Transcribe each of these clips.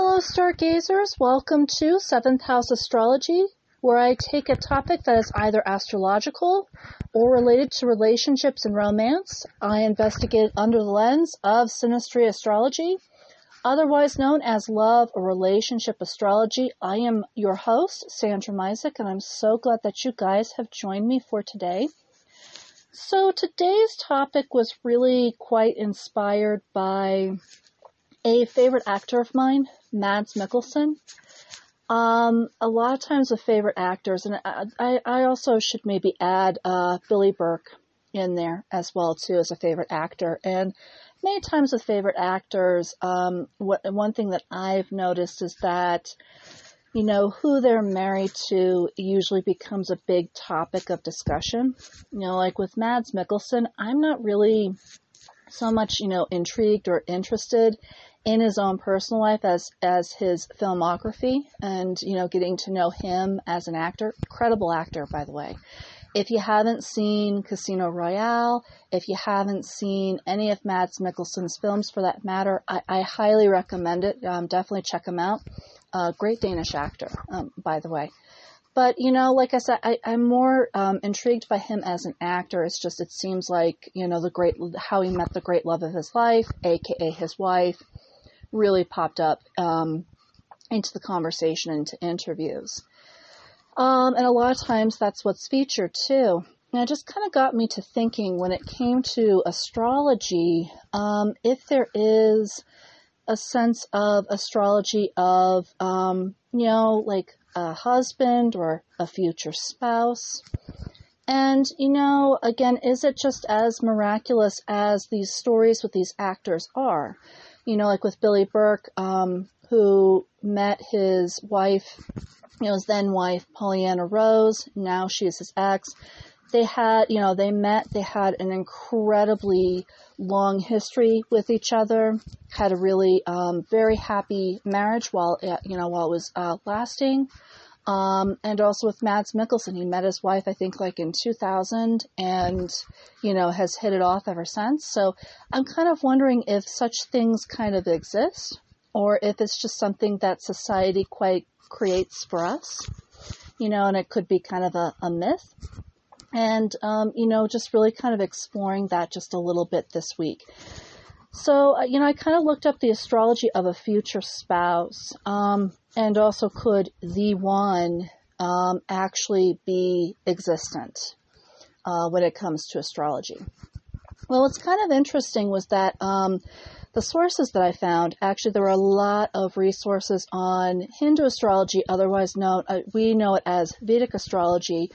Hello, stargazers. Welcome to Seventh House Astrology, where I take a topic that is either astrological or related to relationships and romance. I investigate under the lens of synastry astrology, otherwise known as love or relationship astrology. I am your host, Sandra Misek, and I'm so glad that you guys have joined me for today. So today's topic was really quite inspired by a favorite actor of mine, Mads Mikkelsen. Um, a lot of times with favorite actors, and I, I also should maybe add uh, Billy Burke in there as well too as a favorite actor. And many times with favorite actors, um, what one thing that I've noticed is that you know who they're married to usually becomes a big topic of discussion. You know, like with Mads Mikkelsen, I'm not really so much you know intrigued or interested in his own personal life as as his filmography and you know getting to know him as an actor incredible actor by the way if you haven't seen Casino Royale, if you haven't seen any of Mads Mikkelsen's films for that matter, I, I highly recommend it. Um, definitely check him out. Uh, great Danish actor, um, by the way. But, you know, like I said, I, am more um, intrigued by him as an actor. It's just, it seems like, you know, the great, how he met the great love of his life, aka his wife, really popped up um, into the conversation, into interviews. Um, and a lot of times that's what's featured too. And it just kind of got me to thinking when it came to astrology, um, if there is a sense of astrology of, um, you know, like a husband or a future spouse. And, you know, again, is it just as miraculous as these stories with these actors are? You know, like with Billy Burke, um, who met his wife, you know, his then wife, Pollyanna Rose. Now she's his ex. They had, you know, they met, they had an incredibly long history with each other, had a really, um, very happy marriage while, you know, while it was, uh, lasting. Um, and also with Mads Mikkelsen, he met his wife, I think, like in 2000, and you know has hit it off ever since. So I'm kind of wondering if such things kind of exist, or if it's just something that society quite creates for us, you know, and it could be kind of a, a myth. And um, you know, just really kind of exploring that just a little bit this week. So, uh, you know, I kind of looked up the astrology of a future spouse. Um, and also could the one um, actually be existent uh, when it comes to astrology? Well, what's kind of interesting was that um, the sources that I found, actually, there were a lot of resources on Hindu astrology, otherwise known, uh, we know it as Vedic astrology,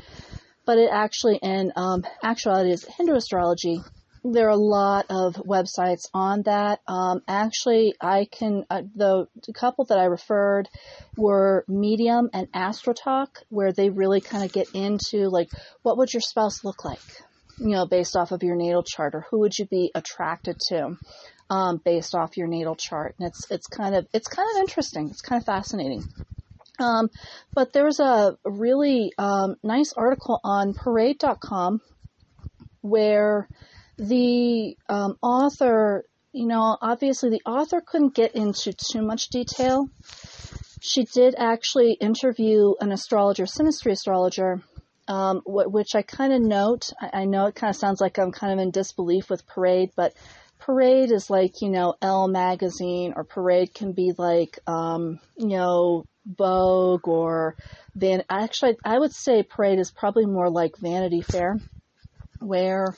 but it actually, in um, actuality, is Hindu astrology there are a lot of websites on that. Um, actually, I can uh, the, the couple that I referred were Medium and AstroTalk, where they really kind of get into like what would your spouse look like, you know, based off of your natal chart, or who would you be attracted to, um, based off your natal chart. And it's it's kind of it's kind of interesting. It's kind of fascinating. Um, but there was a really um, nice article on Parade.com where the um, author, you know, obviously the author couldn't get into too much detail. She did actually interview an astrologer, synastry astrologer, um, which I kind of note. I, I know it kind of sounds like I'm kind of in disbelief with Parade, but Parade is like, you know, Elle magazine, or Parade can be like, um, you know, Vogue or Van. Actually, I would say Parade is probably more like Vanity Fair, where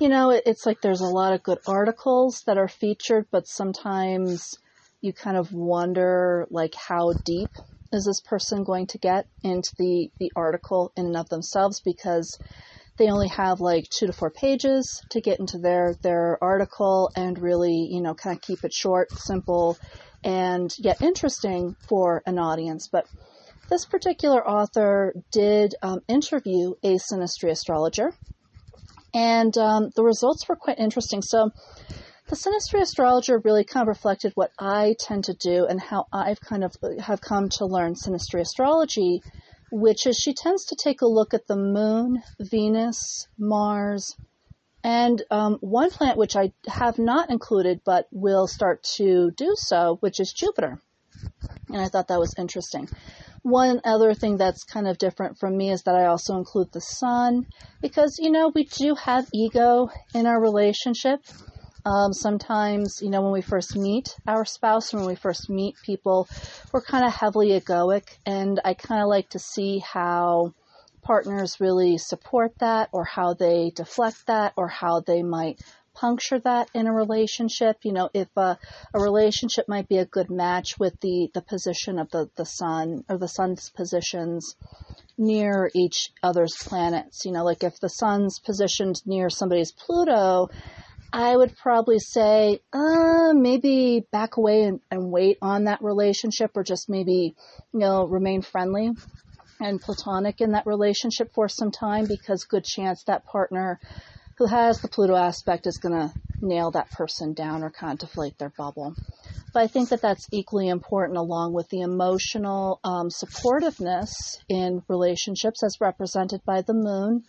you know, it, it's like there's a lot of good articles that are featured, but sometimes you kind of wonder, like, how deep is this person going to get into the, the article in and of themselves because they only have like two to four pages to get into their, their article and really, you know, kind of keep it short, simple, and yet interesting for an audience. But this particular author did um, interview a synastry astrologer and um, the results were quite interesting. So, the synastry astrologer really kind of reflected what I tend to do and how I've kind of have come to learn synastry astrology, which is she tends to take a look at the moon, Venus, Mars, and um, one planet which I have not included but will start to do so, which is Jupiter. And I thought that was interesting. One other thing that's kind of different from me is that I also include the sun because, you know, we do have ego in our relationship. Um, sometimes, you know, when we first meet our spouse, when we first meet people, we're kind of heavily egoic, and I kind of like to see how partners really support that, or how they deflect that, or how they might puncture that in a relationship. You know, if a, a relationship might be a good match with the, the position of the, the sun or the sun's positions near each other's planets. You know, like if the sun's positioned near somebody's Pluto, I would probably say, uh, maybe back away and, and wait on that relationship or just maybe, you know, remain friendly and platonic in that relationship for some time because good chance that partner who has the Pluto aspect is going to nail that person down or contemplate their bubble. But I think that that's equally important along with the emotional um, supportiveness in relationships as represented by the moon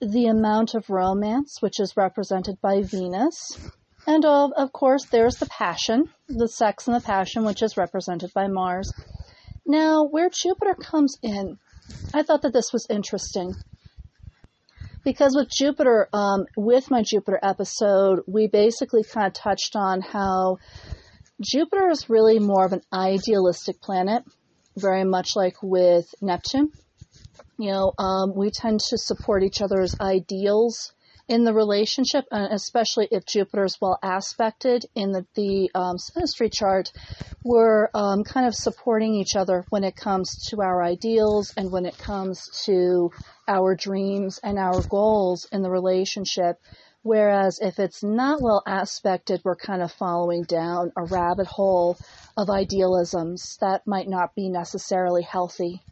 the amount of romance, which is represented by Venus. And of, of course, there's the passion, the sex and the passion, which is represented by Mars. Now, where Jupiter comes in, I thought that this was interesting. Because with Jupiter, um, with my Jupiter episode, we basically kind of touched on how Jupiter is really more of an idealistic planet, very much like with Neptune. You know, um, we tend to support each other's ideals in the relationship, and especially if Jupiter is well aspected in the, the um, synastry chart, we're um, kind of supporting each other when it comes to our ideals and when it comes to our dreams and our goals in the relationship. Whereas if it's not well aspected, we're kind of following down a rabbit hole of idealisms that might not be necessarily healthy.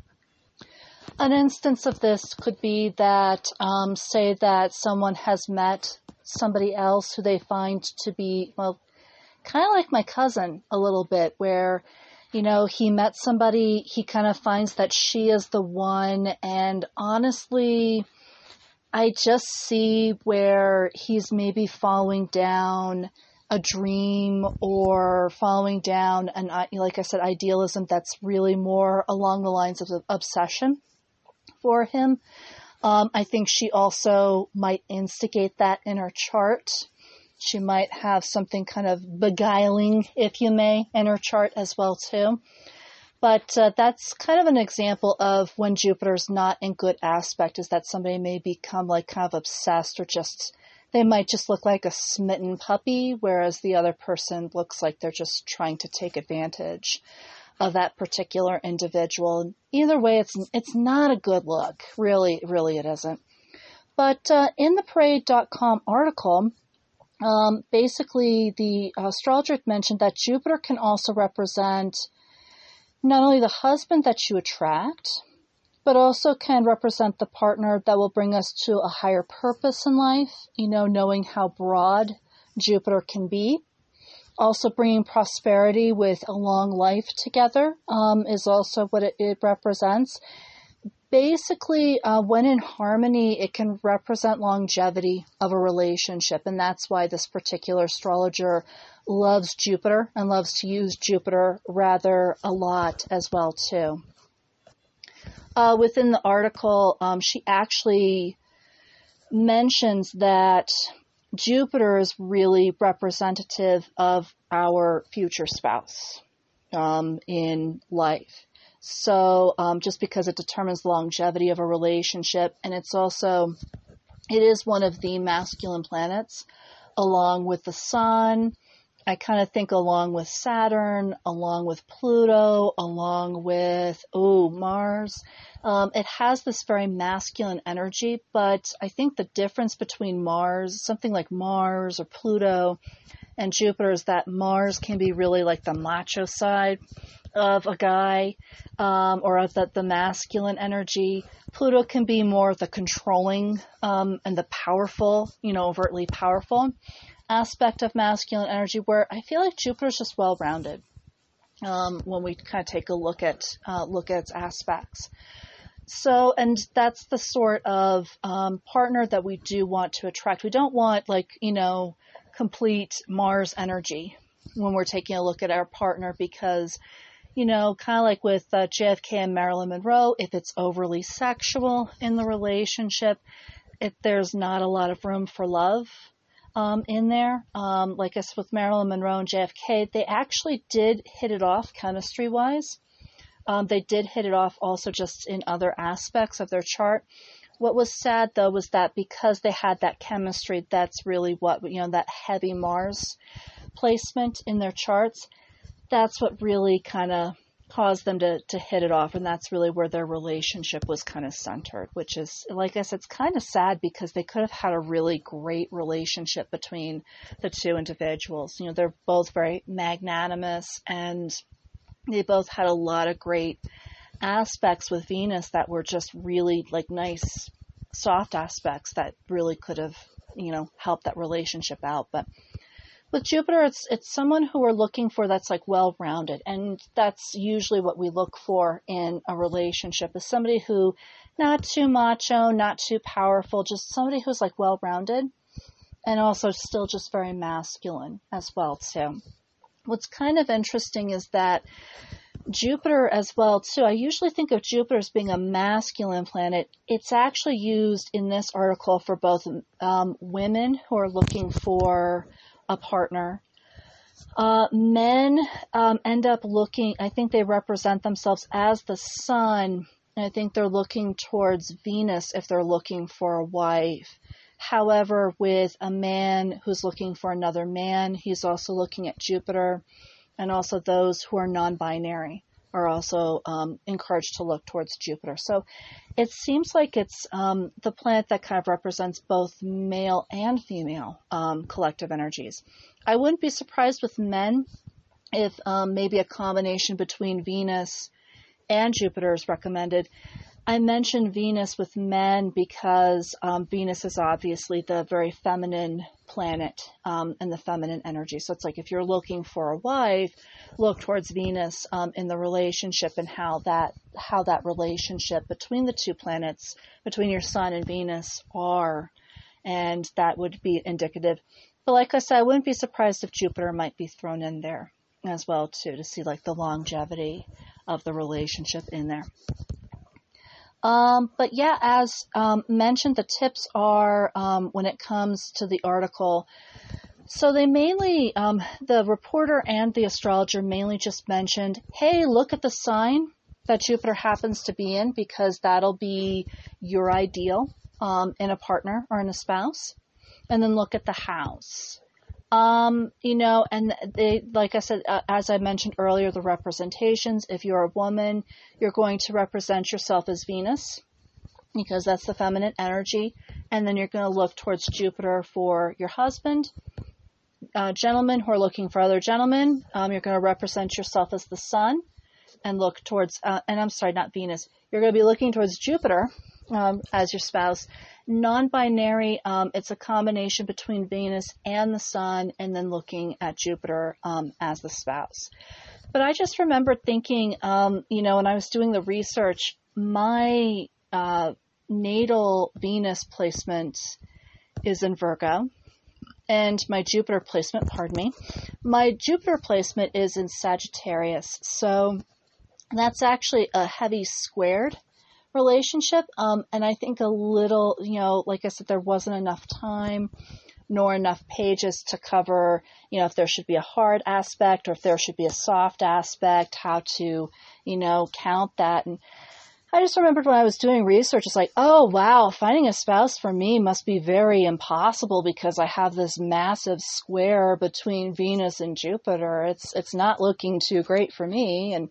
An instance of this could be that, um, say that someone has met somebody else who they find to be, well, kind of like my cousin a little bit, where, you know, he met somebody, he kind of finds that she is the one, and honestly, I just see where he's maybe following down a dream or following down an, like I said, idealism that's really more along the lines of obsession for him. Um, I think she also might instigate that in her chart. She might have something kind of beguiling, if you may, in her chart as well too. But uh, that's kind of an example of when Jupiter's not in good aspect, is that somebody may become like kind of obsessed or just they might just look like a smitten puppy, whereas the other person looks like they're just trying to take advantage of that particular individual. Either way, it's it's not a good look. Really, really, it isn't. But uh, in the Parade.com article, um, basically the astrologer mentioned that Jupiter can also represent not only the husband that you attract, but also can represent the partner that will bring us to a higher purpose in life. You know, knowing how broad Jupiter can be also bringing prosperity with a long life together um, is also what it, it represents. Basically, uh, when in harmony, it can represent longevity of a relationship, and that's why this particular astrologer loves Jupiter and loves to use Jupiter rather a lot as well too. Uh, within the article, um, she actually mentions that Jupiter is really representative of our future spouse um, in life. So um, just because it determines the longevity of a relationship, and it's also it is one of the masculine planets, along with the sun. I kind of think along with Saturn, along with Pluto, along with oh Mars. Um, it has this very masculine energy, but I think the difference between Mars, something like Mars or Pluto, and Jupiter is that Mars can be really like the macho side of a guy, um, or the, the masculine energy. Pluto can be more the controlling um, and the powerful, you know, overtly powerful aspect of masculine energy, where I feel like Jupiter is just well rounded. Um, when we kind of take a look at uh, look at its aspects. So, and that's the sort of um, partner that we do want to attract. We don't want like, you know, complete Mars energy when we're taking a look at our partner because you know, kind of like with uh, JFK and Marilyn Monroe, if it's overly sexual in the relationship, if there's not a lot of room for love um, in there. Um, like said, with Marilyn Monroe and JFK, they actually did hit it off chemistry wise. Um, they did hit it off also just in other aspects of their chart. What was sad though was that because they had that chemistry, that's really what, you know, that heavy Mars placement in their charts that's what really kind of caused them to, to hit it off. And that's really where their relationship was kind of centered, which is, like I said, it's kind of sad because they could have had a really great relationship between the two individuals. You know, they're both very magnanimous and they both had a lot of great aspects with Venus that were just really like nice, soft aspects that really could have, you know, helped that relationship out. But with Jupiter, it's it's someone who we're looking for that's like well-rounded, and that's usually what we look for in a relationship is somebody who not too macho, not too powerful, just somebody who's like well-rounded, and also still just very masculine as well too. What's kind of interesting is that Jupiter as well too. I usually think of Jupiter as being a masculine planet. It's actually used in this article for both um, women who are looking for a partner. Uh, men um, end up looking, I think they represent themselves as the sun, I think they're looking towards Venus if they're looking for a wife. However, with a man who's looking for another man, he's also looking at Jupiter, and also those who are non binary are also um, encouraged to look towards Jupiter. So it seems like it's um, the planet that kind of represents both male and female um, collective energies. I wouldn't be surprised with men if um, maybe a combination between Venus and Jupiter is recommended. I mentioned Venus with men because um, Venus is obviously the very feminine planet um, and the feminine energy. So it's like if you're looking for a wife, look towards Venus um, in the relationship and how that how that relationship between the two planets, between your Sun and Venus, are, and that would be indicative. But like I said, I wouldn't be surprised if Jupiter might be thrown in there as well too to see like the longevity of the relationship in there. Um, but yeah, as um, mentioned, the tips are um, when it comes to the article. So they mainly, um, the reporter and the astrologer mainly just mentioned, hey, look at the sign that Jupiter happens to be in because that'll be your ideal um, in a partner or in a spouse. And then look at the house. Um, you know, and they, like I said, uh, as I mentioned earlier, the representations, if you're a woman, you're going to represent yourself as Venus because that's the feminine energy. And then you're going to look towards Jupiter for your husband. Uh, gentlemen who are looking for other gentlemen, um, you're going to represent yourself as the sun and look towards, uh, and I'm sorry, not Venus. You're going to be looking towards Jupiter um, as your spouse Non-binary, um, it's a combination between Venus and the Sun, and then looking at Jupiter um, as the spouse. But I just remember thinking, um, you know, when I was doing the research, my uh, natal Venus placement is in Virgo, and my Jupiter placement, pardon me, my Jupiter placement is in Sagittarius. So that's actually a heavy squared relationship. Um, and I think a little, you know, like I said, there wasn't enough time nor enough pages to cover, you know, if there should be a hard aspect or if there should be a soft aspect, how to, you know, count that. And I just remembered when I was doing research, it's like, oh wow, finding a spouse for me must be very impossible because I have this massive square between Venus and Jupiter. It's it's not looking too great for me. And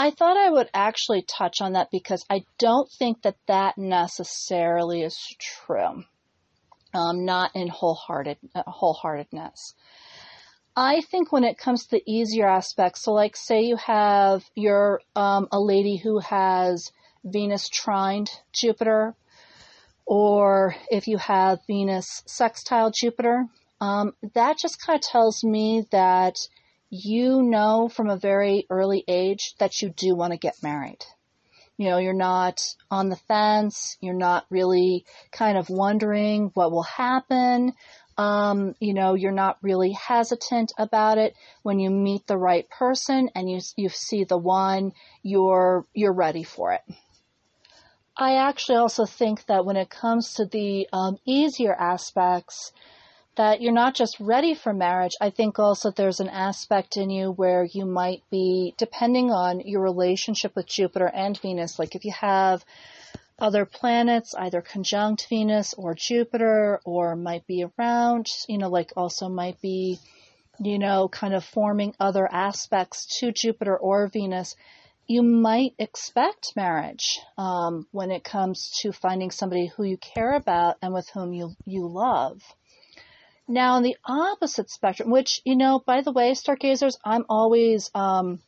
I thought I would actually touch on that because I don't think that that necessarily is true. Um, not in wholehearted uh, wholeheartedness. I think when it comes to the easier aspects, so like say you have you're um, a lady who has Venus trined Jupiter, or if you have Venus sextile Jupiter, um, that just kind of tells me that you know from a very early age that you do want to get married. You know, you're not on the fence. You're not really kind of wondering what will happen. Um, you know, you're not really hesitant about it. When you meet the right person and you you see the one, you're you're ready for it. I actually also think that when it comes to the um, easier aspects, that you're not just ready for marriage. I think also there's an aspect in you where you might be, depending on your relationship with Jupiter and Venus, like if you have other planets, either conjunct Venus or Jupiter, or might be around, you know, like also might be, you know, kind of forming other aspects to Jupiter or Venus, you might expect marriage um, when it comes to finding somebody who you care about and with whom you you love. Now, on the opposite spectrum, which, you know, by the way, stargazers, I'm always um,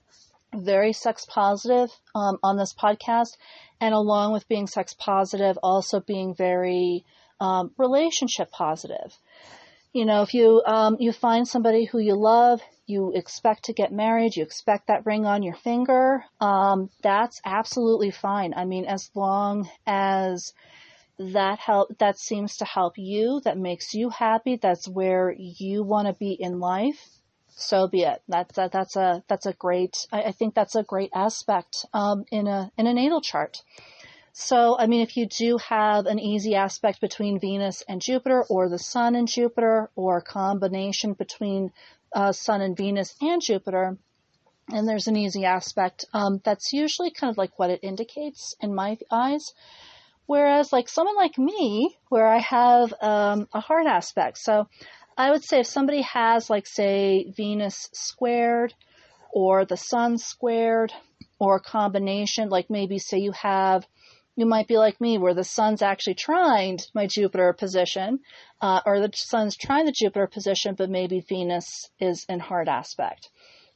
very sex positive um, on this podcast. And along with being sex positive, also being very um, relationship positive. You know, if you um, you find somebody who you love, you expect to get married, you expect that ring on your finger, um, that's absolutely fine. I mean, as long as that help that seems to help you that makes you happy that's where you want to be in life so be it. That's that, that's a that's a great I, I think that's a great aspect um, in a in a natal chart. So i mean if you do have an easy aspect between venus and jupiter or the sun and jupiter or a combination between uh, sun and venus and jupiter and there's an easy aspect um, that's usually kind of like what it indicates in my eyes Whereas, like someone like me, where I have um, a hard aspect. So, I would say if somebody has, like, say, Venus squared or the Sun squared or a combination, like maybe say you have, you might be like me, where the Sun's actually trined my Jupiter position, uh, or the Sun's trying the Jupiter position, but maybe Venus is in hard aspect.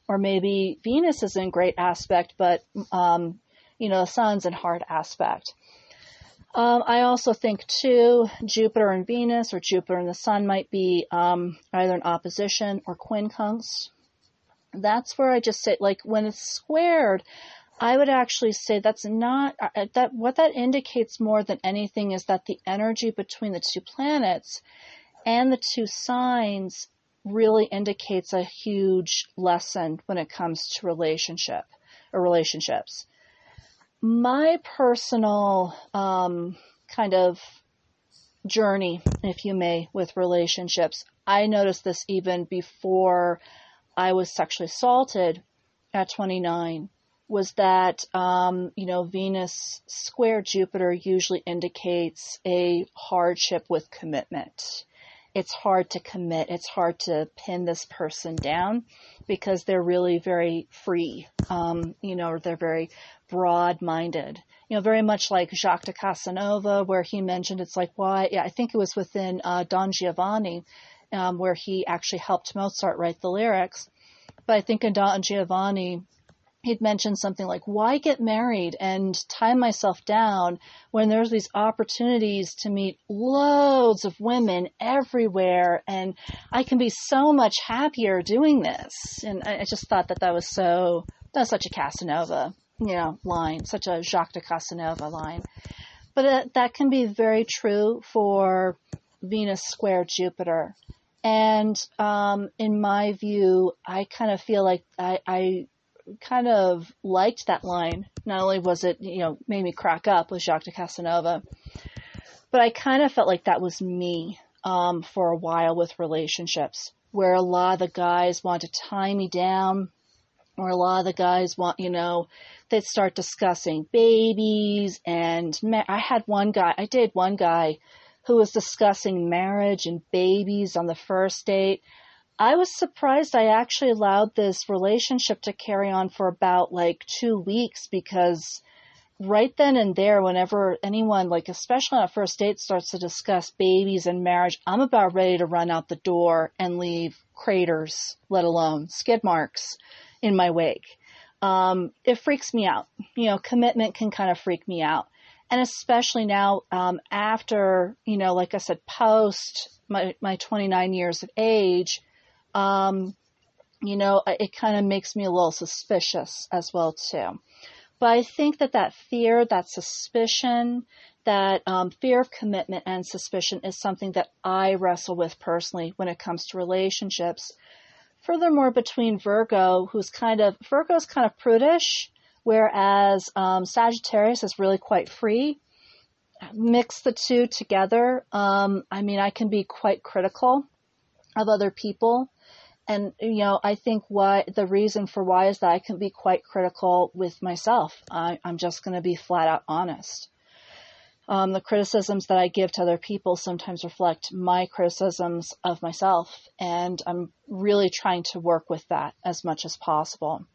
Or maybe Venus is in great aspect, but, um, you know, the Sun's in hard aspect. Um, I also think too, Jupiter and Venus or Jupiter and the Sun might be um, either in opposition or quincunx. That's where I just say, like when it's squared, I would actually say that's not uh, uh, that. What that indicates more than anything is that the energy between the two planets and the two signs really indicates a huge lesson when it comes to relationship or relationships my personal um, kind of journey, if you may, with relationships, I noticed this even before I was sexually assaulted at 29 was that um, you know Venus square Jupiter usually indicates a hardship with commitment. It's hard to commit. It's hard to pin this person down because they're really very free. Um, you know, they're very broad-minded. You know, very much like Jacques de Casanova, where he mentioned it's like why? Yeah, I think it was within uh, Don Giovanni, um, where he actually helped Mozart write the lyrics. But I think in Don Giovanni, he'd mentioned something like, why get married and tie myself down when there's these opportunities to meet loads of women everywhere and I can be so much happier doing this. And I just thought that that was so, that's such a Casanova, you know, line, such a Jacques de Casanova line. But uh, that can be very true for Venus square Jupiter. And um, in my view, I kind of feel like I, I kind of liked that line. Not only was it, you know, made me crack up with Jacques de Casanova, but I kind of felt like that was me um, for a while with relationships, where a lot of the guys want to tie me down, or a lot of the guys want, you know, they'd start discussing babies and ma- I had one guy, I did one guy who was discussing marriage and babies on the first date. I was surprised I actually allowed this relationship to carry on for about like two weeks because right then and there, whenever anyone, like especially on a first date, starts to discuss babies and marriage, I'm about ready to run out the door and leave craters, let alone skid marks, in my wake. Um, it freaks me out. You know, commitment can kind of freak me out. And especially now, um, after, you know, like I said, post my, my 29 years of age, um, you know, it kind of makes me a little suspicious as well too. But I think that that fear, that suspicion, that um, fear of commitment and suspicion is something that I wrestle with personally when it comes to relationships. Furthermore, between Virgo, who's kind of Virgo's kind of prudish, whereas um, Sagittarius is really quite free. Mix the two together. Um, I mean, I can be quite critical of other people. And, you know, I think why the reason for why is that I can be quite critical with myself. I, I'm just going to be flat out honest. Um, the criticisms that I give to other people sometimes reflect my criticisms of myself, and I'm really trying to work with that as much as possible.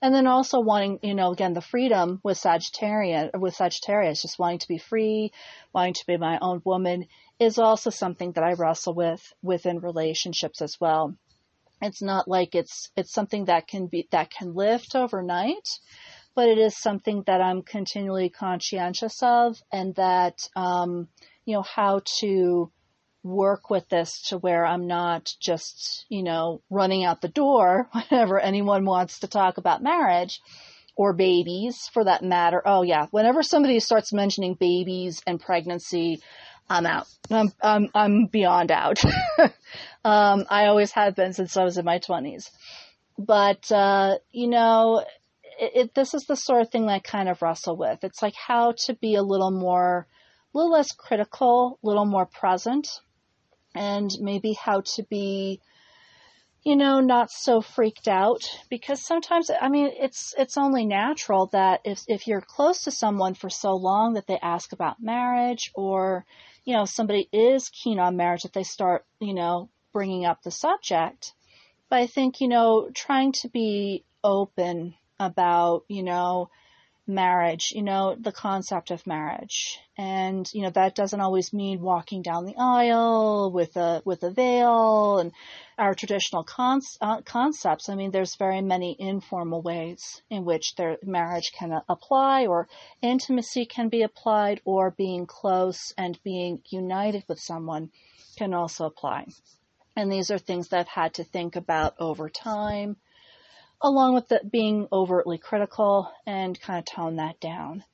And then also wanting, you know, again, the freedom with Sagittarian, with Sagittarius, just wanting to be free, wanting to be my own woman is also something that I wrestle with within relationships as well. It's not like it's, it's something that can be, that can lift overnight, but it is something that I'm continually conscientious of and that, um, you know, how to work with this to where I'm not just, you know, running out the door whenever anyone wants to talk about marriage or babies for that matter. Oh yeah. Whenever somebody starts mentioning babies and pregnancy, I'm out. I'm, I'm, I'm beyond out. um, I always have been since I was in my twenties. But, uh, you know, it, it, this is the sort of thing that I kind of wrestle with. It's like how to be a little more, a little less critical, a little more present, and maybe how to be, you know, not so freaked out because sometimes, I mean, it's, it's only natural that if, if you're close to someone for so long that they ask about marriage or, you know, somebody is keen on marriage if they start, you know, bringing up the subject. But I think, you know, trying to be open about, you know, marriage, you know, the concept of marriage. And, you know, that doesn't always mean walking down the aisle with a, with a veil and our traditional uh, concepts. I mean, there's very many informal ways in which their marriage can apply or intimacy can be applied or being close and being united with someone can also apply. And these are things that I've had to think about over time along with being overtly critical and kind of tone that down.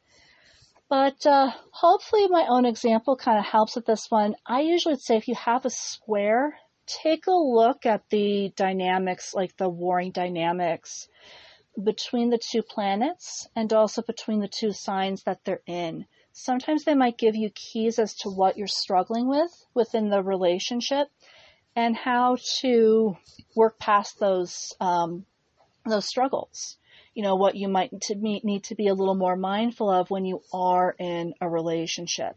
But uh, hopefully, my own example kind of helps with this one. I usually would say if you have a square, take a look at the dynamics, like the warring dynamics between the two planets and also between the two signs that they're in. Sometimes they might give you keys as to what you're struggling with within the relationship and how to work past those um, those struggles. You know, what you might to need to be a little more mindful of when you are in a relationship.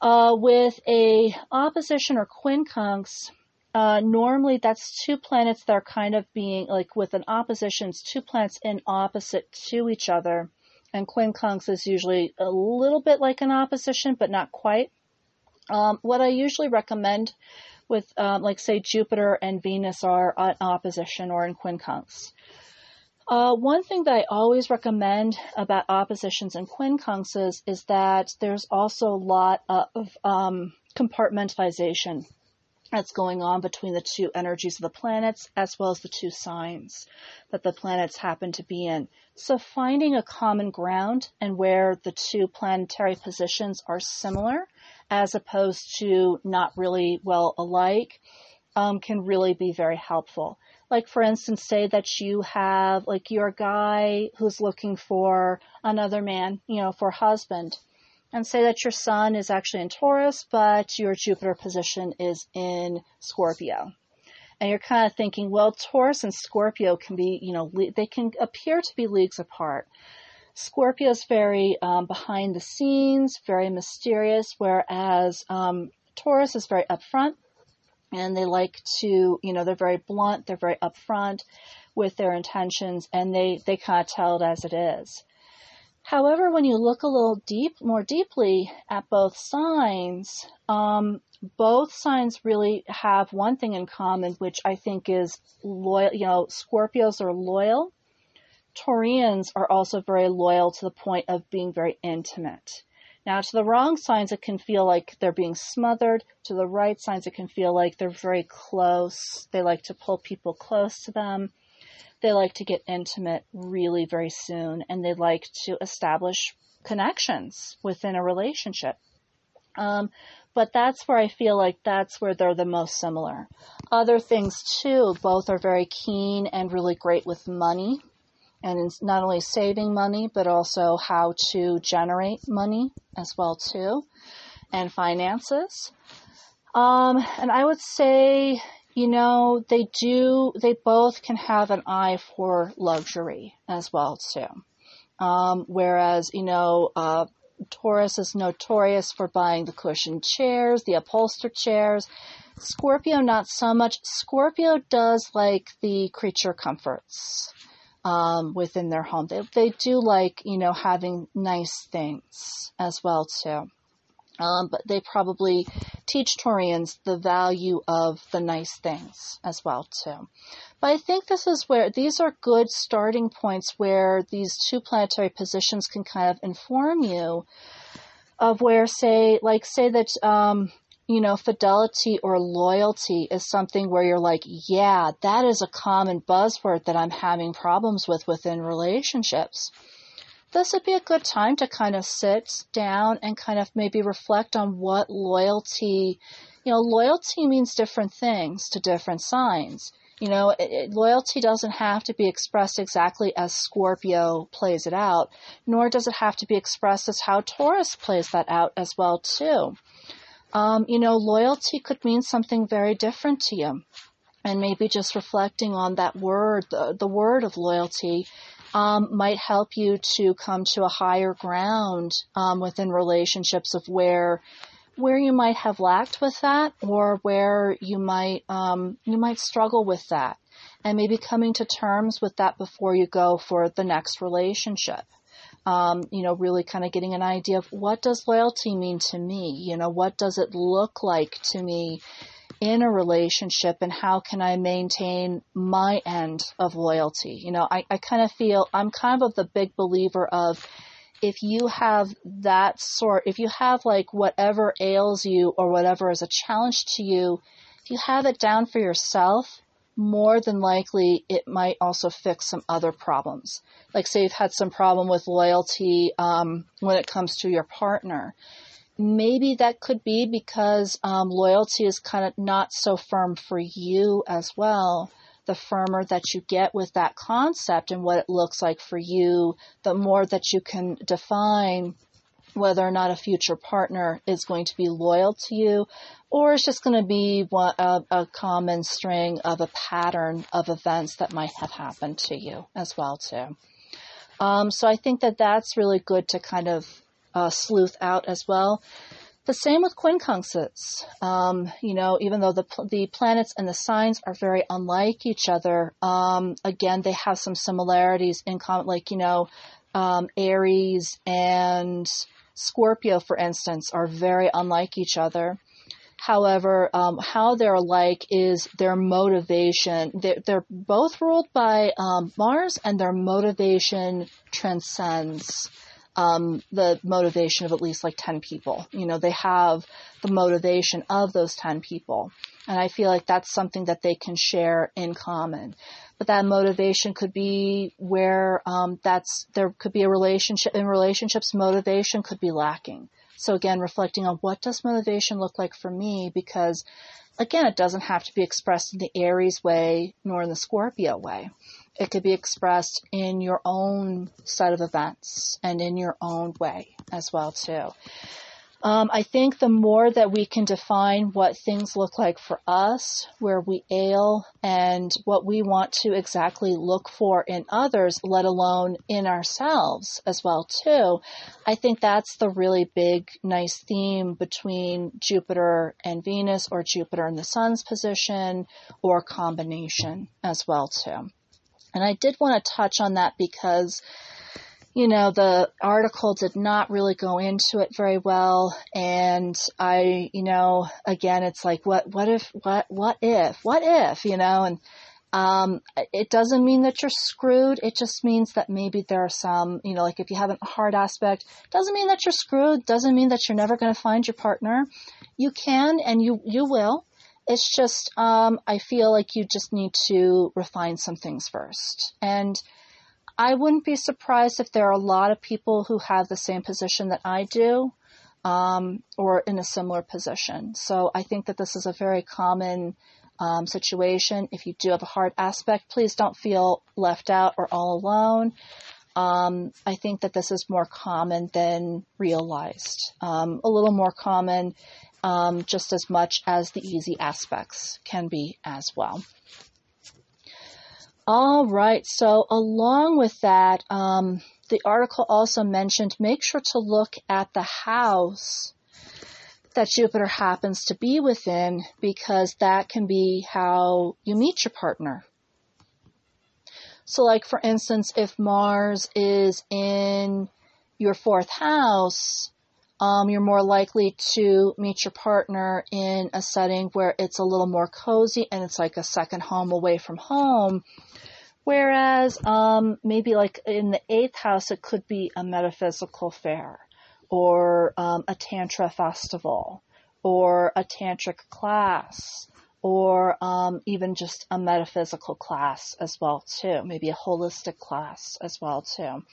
Uh, with a opposition or quincunx, uh, normally that's two planets that are kind of being like with an opposition, it's two planets in opposite to each other. And quincunx is usually a little bit like an opposition, but not quite. Um, what I usually recommend with, um, like, say, Jupiter and Venus are in opposition or in quincunx. Uh, one thing that I always recommend about oppositions and quincunxes is that there's also a lot of um, compartmentalization that's going on between the two energies of the planets as well as the two signs that the planets happen to be in. So finding a common ground and where the two planetary positions are similar as opposed to not really well alike um, can really be very helpful. Like, for instance, say that you have, like, you're a guy who's looking for another man, you know, for a husband. And say that your sun is actually in Taurus, but your Jupiter position is in Scorpio. And you're kind of thinking, well, Taurus and Scorpio can be, you know, they can appear to be leagues apart. Scorpio is very um, behind the scenes, very mysterious, whereas um, Taurus is very upfront and they like to, you know, they're very blunt, they're very upfront with their intentions, and they, they kind of tell it as it is. However, when you look a little deep, more deeply at both signs, um, both signs really have one thing in common, which I think is loyal. You know, Scorpios are loyal, Taureans are also very loyal to the point of being very intimate. Now, to the wrong signs, it can feel like they're being smothered. To the right signs, it can feel like they're very close. They like to pull people close to them. They like to get intimate really very soon, and they like to establish connections within a relationship. Um, but that's where I feel like that's where they're the most similar. Other things too, both are very keen and really great with money and not only saving money, but also how to generate money as well too and finances. Um, and I would say, you know, they do, they both can have an eye for luxury as well too. Um, whereas, you know, uh, Taurus is notorious for buying the cushioned chairs, the upholstered chairs. Scorpio, not so much. Scorpio does like the creature comforts um, within their home. They, they do like, you know, having nice things as well, too. Um, but they probably teach Taureans the value of the nice things as well too. But I think this is where these are good starting points where these two planetary positions can kind of inform you of where, say, like say that um, you know, fidelity or loyalty is something where you're like, yeah, that is a common buzzword that I'm having problems with within relationships this would be a good time to kind of sit down and kind of maybe reflect on what loyalty, you know, loyalty means different things to different signs. You know, it, it, loyalty doesn't have to be expressed exactly as Scorpio plays it out, nor does it have to be expressed as how Taurus plays that out as well too. Um, you know, loyalty could mean something very different to you. And maybe just reflecting on that word, the, the word of loyalty, um, might help you to come to a higher ground um, within relationships of where where you might have lacked with that or where you might um, you might struggle with that and maybe coming to terms with that before you go for the next relationship um, you know really kind of getting an idea of what does loyalty mean to me you know what does it look like to me in a relationship and how can I maintain my end of loyalty? You know, I, I kind of feel I'm kind of the big believer of if you have that sort, if you have like whatever ails you or whatever is a challenge to you, if you have it down for yourself, more than likely it might also fix some other problems. Like say you've had some problem with loyalty um, when it comes to your partner maybe that could be because um, loyalty is kind of not so firm for you as well. The firmer that you get with that concept and what it looks like for you, the more that you can define whether or not a future partner is going to be loyal to you or it's just going to be one, a, a common string of a pattern of events that might have happened to you as well too. Um, so I think that that's really good to kind of uh, sleuth out as well. The same with quincunxes. Um, you know, even though the the planets and the signs are very unlike each other, um, again they have some similarities in common. Like you know, um, Aries and Scorpio, for instance, are very unlike each other. However, um, how they're alike is their motivation. They're, they're both ruled by um, Mars, and their motivation transcends um, the motivation of at least like 10 people. You know, they have the motivation of those 10 people. And I feel like that's something that they can share in common. But that motivation could be where um, that's there could be a relationship in relationships. Motivation could be lacking. So again, reflecting on what does motivation look like for me? Because again, it doesn't have to be expressed in the Aries way nor in the Scorpio way it could be expressed in your own set of events and in your own way as well too. Um, I think the more that we can define what things look like for us, where we ail, and what we want to exactly look for in others, let alone in ourselves as well too, I think that's the really big, nice theme between Jupiter and Venus, or Jupiter and the Sun's position, or combination as well too. And I did want to touch on that because, you know, the article did not really go into it very well. And I, you know, again, it's like, what, what if, what, what if, what if, you know, and, um, it doesn't mean that you're screwed. It just means that maybe there are some, you know, like if you have a hard aspect, doesn't mean that you're screwed. Doesn't mean that you're never going to find your partner. You can and you, you will. It's just, um, I feel like you just need to refine some things first. And I wouldn't be surprised if there are a lot of people who have the same position that I do, um, or in a similar position. So I think that this is a very common um, situation. If you do have a hard aspect, please don't feel left out or all alone. Um, I think that this is more common than realized. Um, a little more common, um, just as much as the easy aspects can be as well. All right. So along with that, um, the article also mentioned make sure to look at the house that Jupiter happens to be within because that can be how you meet your partner. So like for instance, if Mars is in your fourth house, um, you're more likely to meet your partner in a setting where it's a little more cozy and it's like a second home away from home Whereas um, maybe like in the eighth house, it could be a metaphysical fair or um, a tantra festival or a tantric class or um, even just a metaphysical class as well too, maybe a holistic class as well too.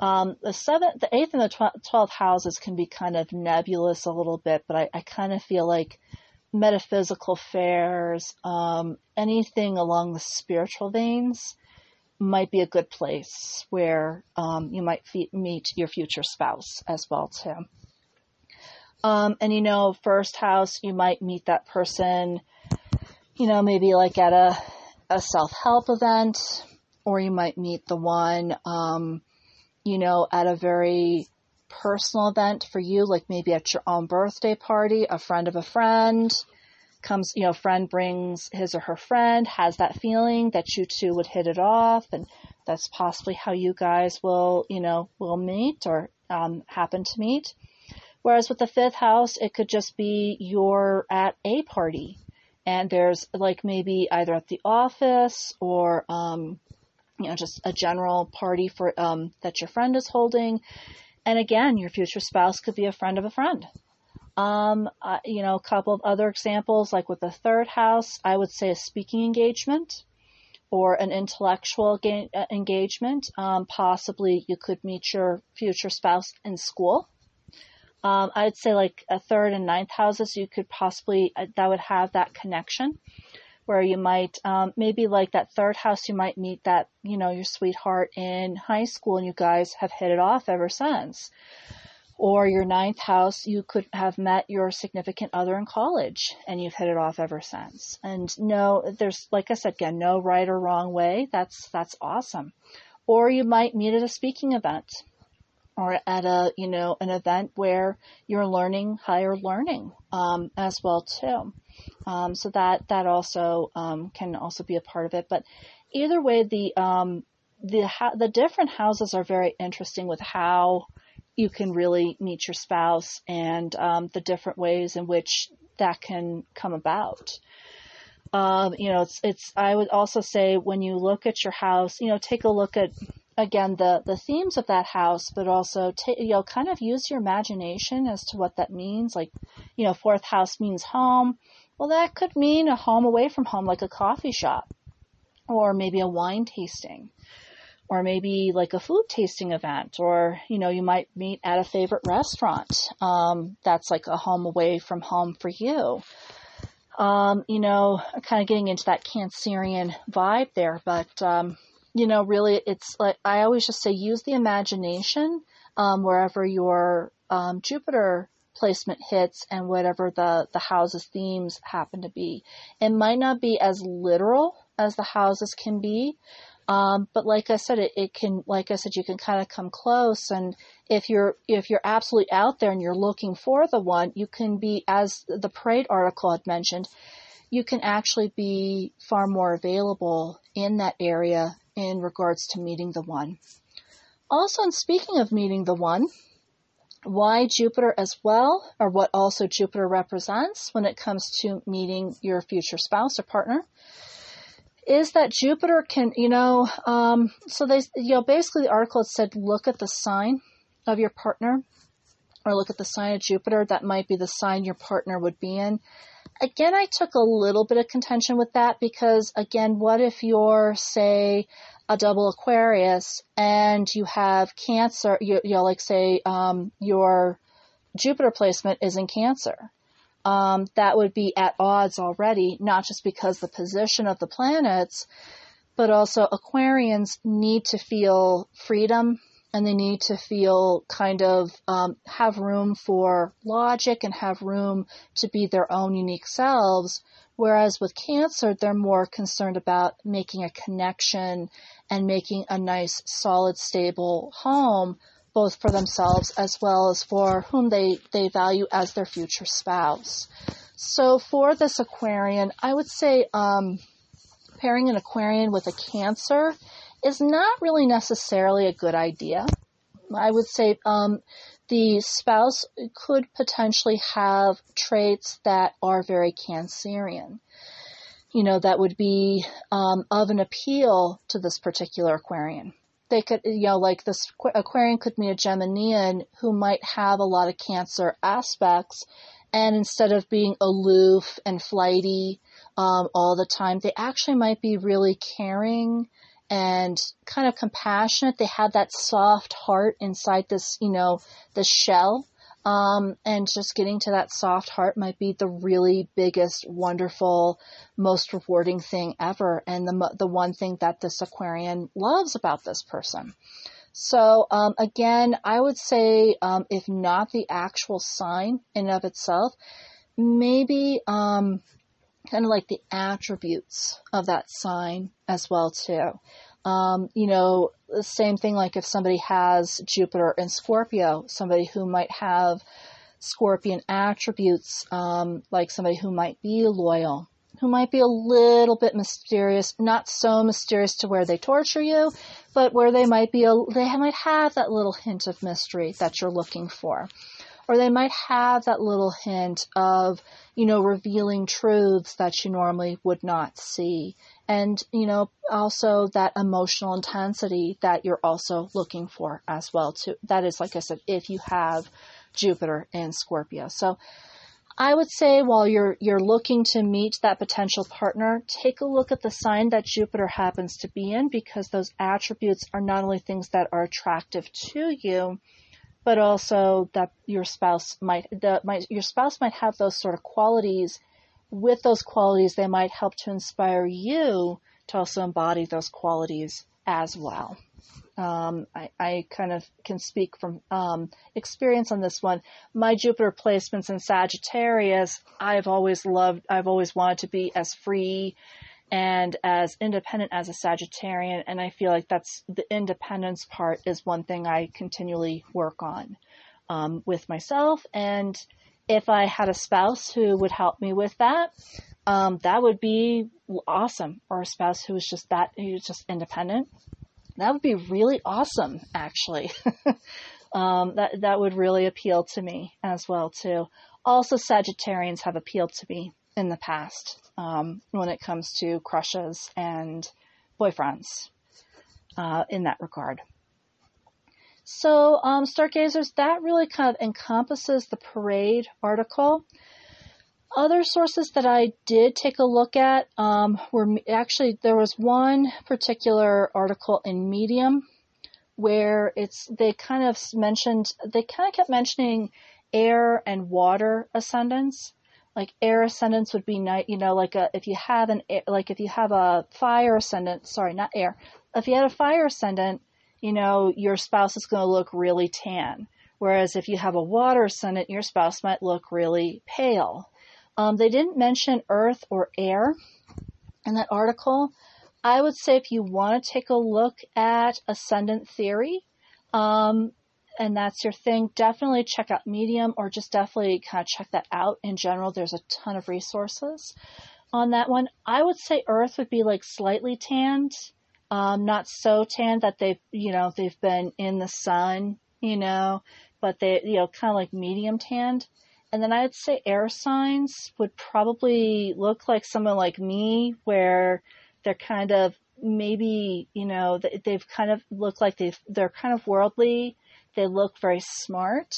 Um, the seventh, the eighth, and the twelfth houses can be kind of nebulous a little bit, but I, I kind of feel like metaphysical fairs, um, anything along the spiritual veins might be a good place where um, you might fe- meet your future spouse as well too. Um, and you know, first house, you might meet that person, you know, maybe like at a a self help event, or you might meet the one, um, you know, at a very personal event for you, like maybe at your own birthday party, a friend of a friend comes, you know, friend brings his or her friend, has that feeling that you two would hit it off, and that's possibly how you guys will, you know, will meet or um, happen to meet. Whereas with the fifth house, it could just be you're at a party, and there's like maybe either at the office or, um, you know, just a general party for um, that your friend is holding. And again, your future spouse could be a friend of a friend. Um, uh, you know, a couple of other examples, like with the third house, I would say a speaking engagement or an intellectual ga- uh, engagement. Um, possibly you could meet your future spouse in school. Um, I'd say like a third and ninth houses, you could possibly, uh, that would have that connection where you might, um, maybe like that third house, you might meet that, you know, your sweetheart in high school and you guys have hit it off ever since or your ninth house, you could have met your significant other in college and you've hit it off ever since. And no, there's, like I said, again, no right or wrong way. That's, that's awesome. Or you might meet at a speaking event or at a, you know, an event where you're learning higher learning, um, as well too. Um, so that, that also, um, can also be a part of it. But either way, the, um, the, the different houses are very interesting with how, you can really meet your spouse and um, the different ways in which that can come about. Um, you know, it's, it's, I would also say when you look at your house, you know, take a look at, again, the, the themes of that house, but also, take, you know, kind of use your imagination as to what that means. Like, you know, fourth house means home. Well, that could mean a home away from home, like a coffee shop or maybe a wine tasting or maybe like a food tasting event, or you know, you might meet at a favorite restaurant. Um, that's like a home away from home for you. Um, you know, kind of getting into that Cancerian vibe there, but um, you know, really, it's like I always just say, use the imagination um, wherever your um, Jupiter placement hits and whatever the the house's themes happen to be. It might not be as literal as the houses can be, um, but like I said, it, it can, like I said, you can kind of come close. And if you're, if you're absolutely out there and you're looking for the one, you can be, as the parade article had mentioned, you can actually be far more available in that area in regards to meeting the one. Also, in speaking of meeting the one, why Jupiter as well, or what also Jupiter represents when it comes to meeting your future spouse or partner is that Jupiter can, you know, um, so they, you know, basically the article said look at the sign of your partner or look at the sign of Jupiter. That might be the sign your partner would be in. Again, I took a little bit of contention with that because, again, what if you're, say, a double Aquarius and you have Cancer, you, you know, like say um, your Jupiter placement is in Cancer. Um, that would be at odds already, not just because the position of the planets, but also Aquarians need to feel freedom and they need to feel kind of um, have room for logic and have room to be their own unique selves. Whereas with Cancer, they're more concerned about making a connection and making a nice, solid, stable home, both for themselves as well as for whom they, they value as their future spouse. So for this Aquarian, I would say um, pairing an Aquarian with a Cancer is not really necessarily a good idea. I would say um, the spouse could potentially have traits that are very Cancerian. You know, that would be um, of an appeal to this particular Aquarian. They could, you know, like this Aquarian could meet a Geminian who might have a lot of Cancer aspects, and instead of being aloof and flighty um, all the time, they actually might be really caring and kind of compassionate. They have that soft heart inside this, you know, this shell. Um, and just getting to that soft heart might be the really biggest, wonderful, most rewarding thing ever. And the, the one thing that this Aquarian loves about this person. So, um, again, I would say, um, if not the actual sign in of itself, maybe, um, kind of like the attributes of that sign as well too. Um, you know, the same thing like if somebody has Jupiter in Scorpio, somebody who might have Scorpion attributes, um, like somebody who might be loyal, who might be a little bit mysterious, not so mysterious to where they torture you, but where they might be a, they might have that little hint of mystery that you're looking for or they might have that little hint of, you know, revealing truths that you normally would not see. And, you know, also that emotional intensity that you're also looking for as well too. That is, like I said, if you have Jupiter in Scorpio. So I would say while you're you're looking to meet that potential partner, take a look at the sign that Jupiter happens to be in because those attributes are not only things that are attractive to you, but also that your spouse might, the, might your spouse might have those sort of qualities. With those qualities, they might help to inspire you to also embody those qualities as well. Um, I, I, kind of can speak from um, experience on this one. My Jupiter placements in Sagittarius, I've always loved, I've always wanted to be as free and as independent as a Sagittarian. And I feel like that's the independence part is one thing I continually work on um, with myself. And if I had a spouse who would help me with that, um, that would be awesome. Or a spouse who is just that, who's just independent. That would be really awesome, actually. um, that that would really appeal to me as well too. Also, Sagittarians have appealed to me in the past um, when it comes to crushes and boyfriends uh, in that regard. So, um, Stargazers, that really kind of encompasses the parade article. Other sources that I did take a look at um, were actually there was one particular article in Medium where it's they kind of mentioned they kind of kept mentioning air and water ascendants like air ascendants would be night, you know, like a, if you have an, like if you have a fire ascendant, sorry, not air, if you had a fire ascendant, you know, your spouse is going to look really tan. Whereas if you have a water ascendant, your spouse might look really pale. Um, they didn't mention earth or air in that article. I would say if you want to take a look at ascendant theory, um, and that's your thing, definitely check out Medium or just definitely kind of check that out in general. There's a ton of resources on that one. I would say Earth would be like slightly tanned, um, not so tanned that they've, you know, they've been in the sun, you know, but they, you know, kind of like medium tanned. And then I'd say air signs would probably look like someone like me where they're kind of maybe, you know, they've kind of look like they've, they're kind of worldly. They look very smart,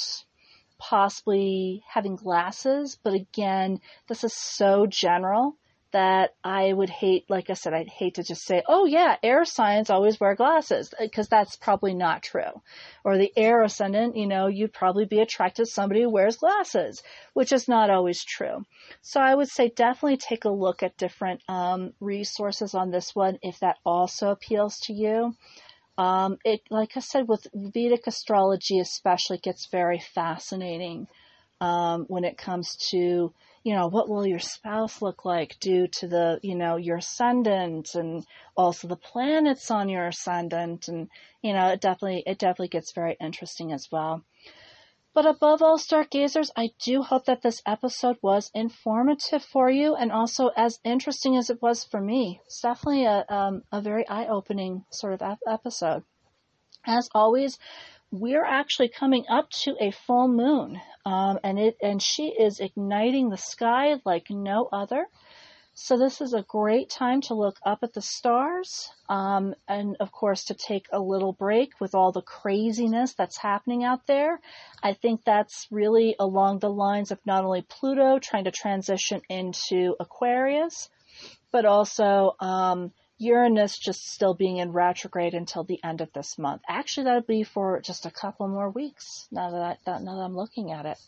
possibly having glasses, but again, this is so general that I would hate, like I said, I'd hate to just say, oh yeah, air signs always wear glasses, because that's probably not true. Or the air ascendant, you know, you'd probably be attracted to somebody who wears glasses, which is not always true. So I would say definitely take a look at different um, resources on this one if that also appeals to you. Um, it, like I said, with Vedic astrology especially, gets very fascinating um, when it comes to you know, what will your spouse look like due to the, you know, your ascendant and also the planets on your ascendant. And, you know, it definitely, it definitely gets very interesting as well. But above all, stargazers, I do hope that this episode was informative for you and also as interesting as it was for me. It's definitely a, um, a very eye opening sort of episode. As always, we're actually coming up to a full moon, um, and it and she is igniting the sky like no other. So this is a great time to look up at the stars, um, and of course to take a little break with all the craziness that's happening out there. I think that's really along the lines of not only Pluto trying to transition into Aquarius, but also um, Uranus just still being in retrograde until the end of this month. Actually, that'll be for just a couple more weeks. Now that, I, now that I'm looking at it.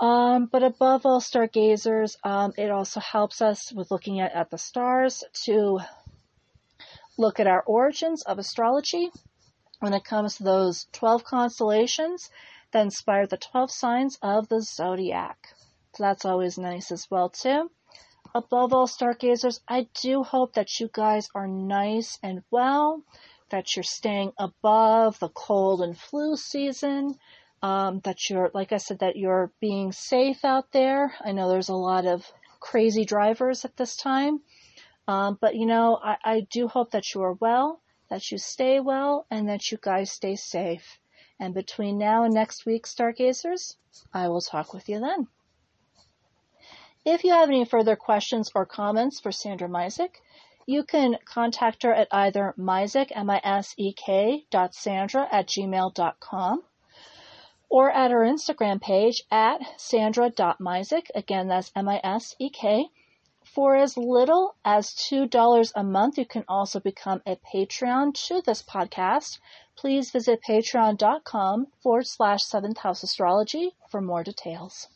Um, but above all, stargazers, um, it also helps us with looking at, at the stars to look at our origins of astrology when it comes to those 12 constellations that inspire the 12 signs of the zodiac. So that's always nice as well, too above all, stargazers, I do hope that you guys are nice and well, that you're staying above the cold and flu season, um, that you're, like I said, that you're being safe out there. I know there's a lot of crazy drivers at this time. Um, but you know, I, I do hope that you are well, that you stay well, and that you guys stay safe. And between now and next week, stargazers, I will talk with you then. If you have any further questions or comments for Sandra Misek, you can contact her at either misek, M-I-S-E-K dot Sandra at gmail.com or at her Instagram page at sandra.misek. Again, that's M-I-S-E-K. For as little as $2 a month, you can also become a Patreon to this podcast. Please visit patreon.com forward slash seventh house astrology for more details.